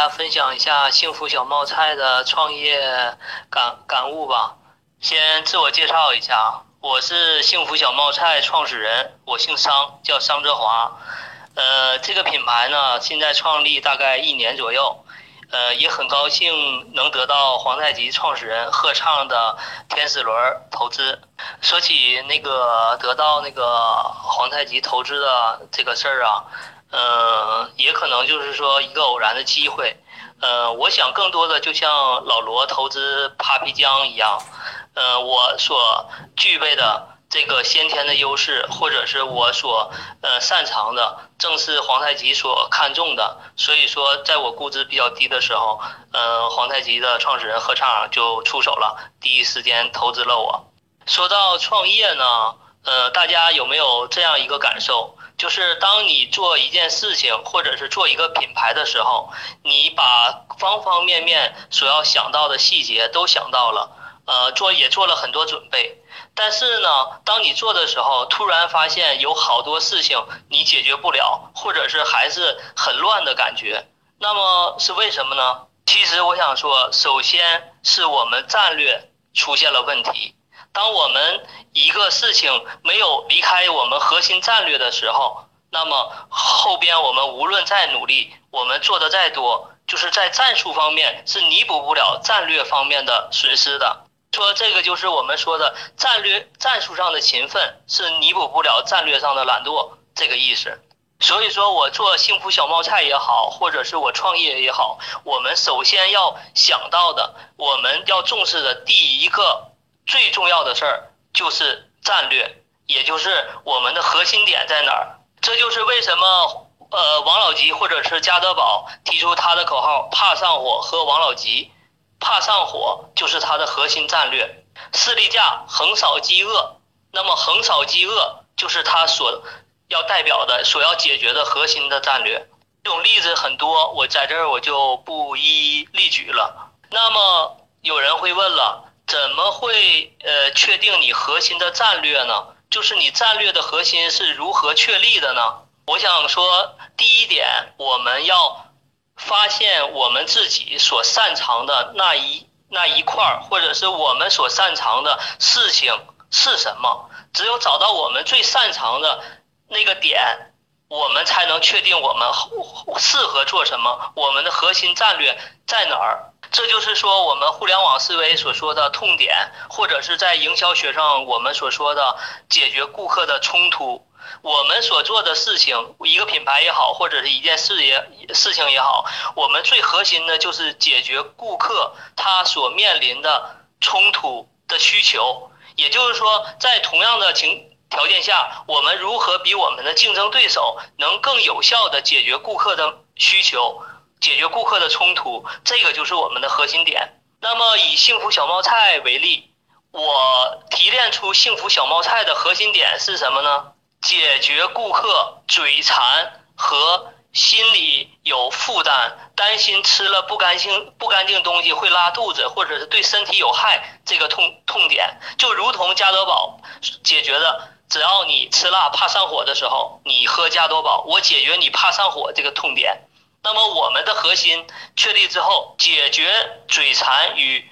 大家分享一下幸福小冒菜的创业感感悟吧。先自我介绍一下，我是幸福小冒菜创始人，我姓商，叫商哲华。呃，这个品牌呢，现在创立大概一年左右。呃，也很高兴能得到皇太极创始人贺畅的天使轮投资。说起那个得到那个皇太极投资的这个事儿啊。呃，也可能就是说一个偶然的机会，呃，我想更多的就像老罗投资 Papi 江一样，呃，我所具备的这个先天的优势，或者是我所呃擅长的，正是皇太极所看重的。所以说，在我估值比较低的时候，呃，皇太极的创始人何畅就出手了，第一时间投资了我。说到创业呢，呃，大家有没有这样一个感受？就是当你做一件事情，或者是做一个品牌的时候，你把方方面面所要想到的细节都想到了，呃，做也做了很多准备。但是呢，当你做的时候，突然发现有好多事情你解决不了，或者是还是很乱的感觉。那么是为什么呢？其实我想说，首先是我们战略出现了问题。当我们一个事情没有离开我们核心战略的时候，那么后边我们无论再努力，我们做的再多，就是在战术方面是弥补不了战略方面的损失的。说这个就是我们说的战略战术上的勤奋是弥补不了战略上的懒惰这个意思。所以说我做幸福小冒菜也好，或者是我创业也好，我们首先要想到的，我们要重视的第一个。最重要的事儿就是战略，也就是我们的核心点在哪儿。这就是为什么呃王老吉或者是加德堡提出他的口号“怕上火喝王老吉”，怕上火就是他的核心战略。士力架横扫饥饿，那么横扫饥饿就是他所要代表的、所要解决的核心的战略。这种例子很多，我在这儿我就不一一例举了。那么有人会问了。怎么会呃确定你核心的战略呢？就是你战略的核心是如何确立的呢？我想说，第一点，我们要发现我们自己所擅长的那一那一块儿，或者是我们所擅长的事情是什么。只有找到我们最擅长的那个点，我们才能确定我们适合做什么，我们的核心战略在哪儿。这就是说，我们互联网思维所说的痛点，或者是在营销学上我们所说的解决顾客的冲突。我们所做的事情，一个品牌也好，或者是一件事也事情也好，我们最核心的就是解决顾客他所面临的冲突的需求。也就是说，在同样的情条件下，我们如何比我们的竞争对手能更有效的解决顾客的需求？解决顾客的冲突，这个就是我们的核心点。那么以幸福小冒菜为例，我提炼出幸福小冒菜的核心点是什么呢？解决顾客嘴馋和心里有负担、担心吃了不干净不干净东西会拉肚子，或者是对身体有害这个痛痛点，就如同加多宝解决的，只要你吃辣怕上火的时候，你喝加多宝，我解决你怕上火这个痛点。那么我们的核心确立之后，解决嘴馋与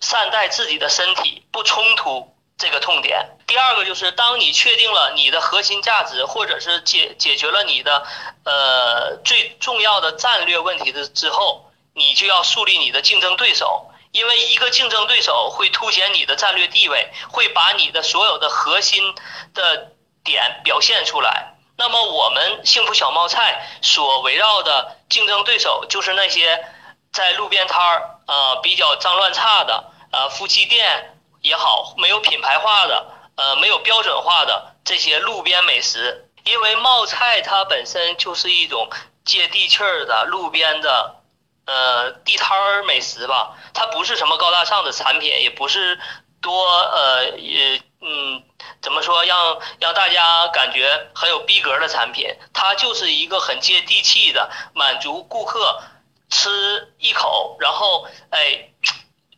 善待自己的身体不冲突这个痛点。第二个就是，当你确定了你的核心价值，或者是解解决了你的呃最重要的战略问题的之后，你就要树立你的竞争对手，因为一个竞争对手会凸显你的战略地位，会把你的所有的核心的点表现出来。那么我们幸福小冒菜所围绕的竞争对手，就是那些在路边摊儿呃比较脏乱差的呃夫妻店也好，没有品牌化的呃没有标准化的这些路边美食。因为冒菜它本身就是一种接地气儿的路边的呃地摊儿美食吧，它不是什么高大上的产品，也不是多呃也嗯怎么说让让大家感觉很有逼格的产品，它就是一个很接地气的满足顾客吃一口，然后哎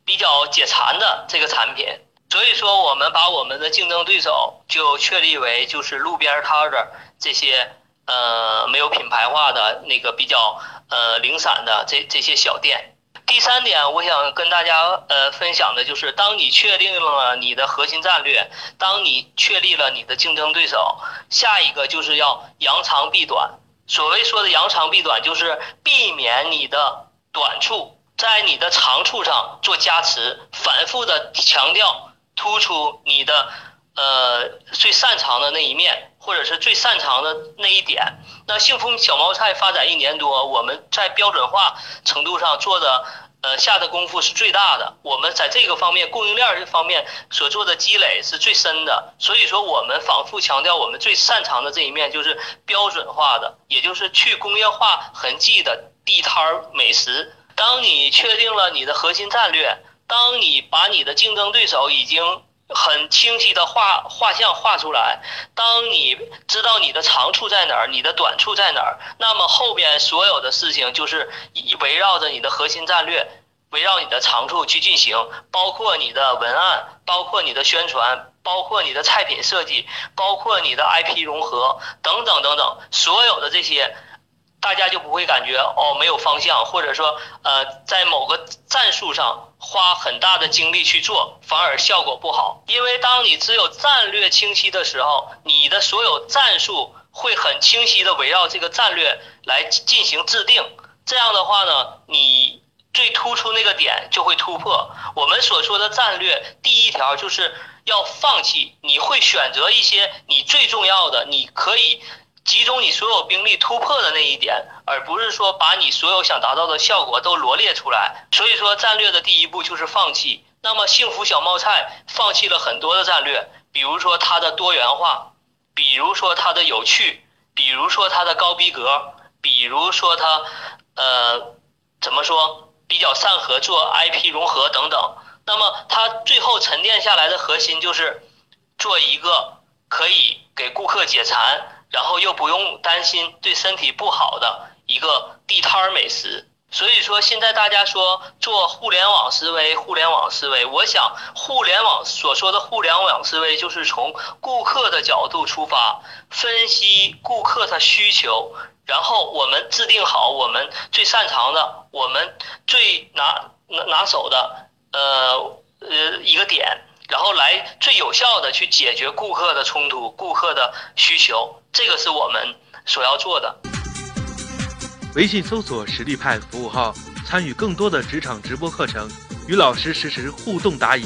比较解馋的这个产品。所以说，我们把我们的竞争对手就确立为就是路边摊的这些呃没有品牌化的那个比较呃零散的这这些小店。第三点，我想跟大家呃分享的就是，当你确定了你的核心战略，当你确立了你的竞争对手，下一个就是要扬长避短。所谓说的扬长避短，就是避免你的短处在你的长处上做加持，反复的强调。突出你的呃最擅长的那一面，或者是最擅长的那一点。那幸福小冒菜发展一年多，我们在标准化程度上做的呃下的功夫是最大的。我们在这个方面供应链这方面所做的积累是最深的。所以说，我们反复强调我们最擅长的这一面就是标准化的，也就是去工业化痕迹的地摊美食。当你确定了你的核心战略。当你把你的竞争对手已经很清晰的画画像画出来，当你知道你的长处在哪儿，你的短处在哪儿，那么后边所有的事情就是围绕着你的核心战略，围绕你的长处去进行，包括你的文案，包括你的宣传，包括你的菜品设计，包括你的 IP 融合等等等等，所有的这些。大家就不会感觉哦没有方向，或者说呃在某个战术上花很大的精力去做，反而效果不好。因为当你只有战略清晰的时候，你的所有战术会很清晰的围绕这个战略来进行制定。这样的话呢，你最突出那个点就会突破。我们所说的战略第一条就是要放弃，你会选择一些你最重要的，你可以。集中你所有兵力突破的那一点，而不是说把你所有想达到的效果都罗列出来。所以说，战略的第一步就是放弃。那么，幸福小冒菜放弃了很多的战略，比如说它的多元化，比如说它的有趣，比如说它的高逼格，比如说它，呃，怎么说比较善合作、IP 融合等等。那么，它最后沉淀下来的核心就是做一个可以给顾客解馋。然后又不用担心对身体不好的一个地摊儿美食，所以说现在大家说做互联网思维，互联网思维，我想互联网所说的互联网思维就是从顾客的角度出发，分析顾客的需求，然后我们制定好我们最擅长的，我们最拿拿拿手的，呃呃一个点。然后来最有效的去解决顾客的冲突、顾客的需求，这个是我们所要做的。微信搜索“实力派”服务号，参与更多的职场直播课程，与老师实时互动答疑。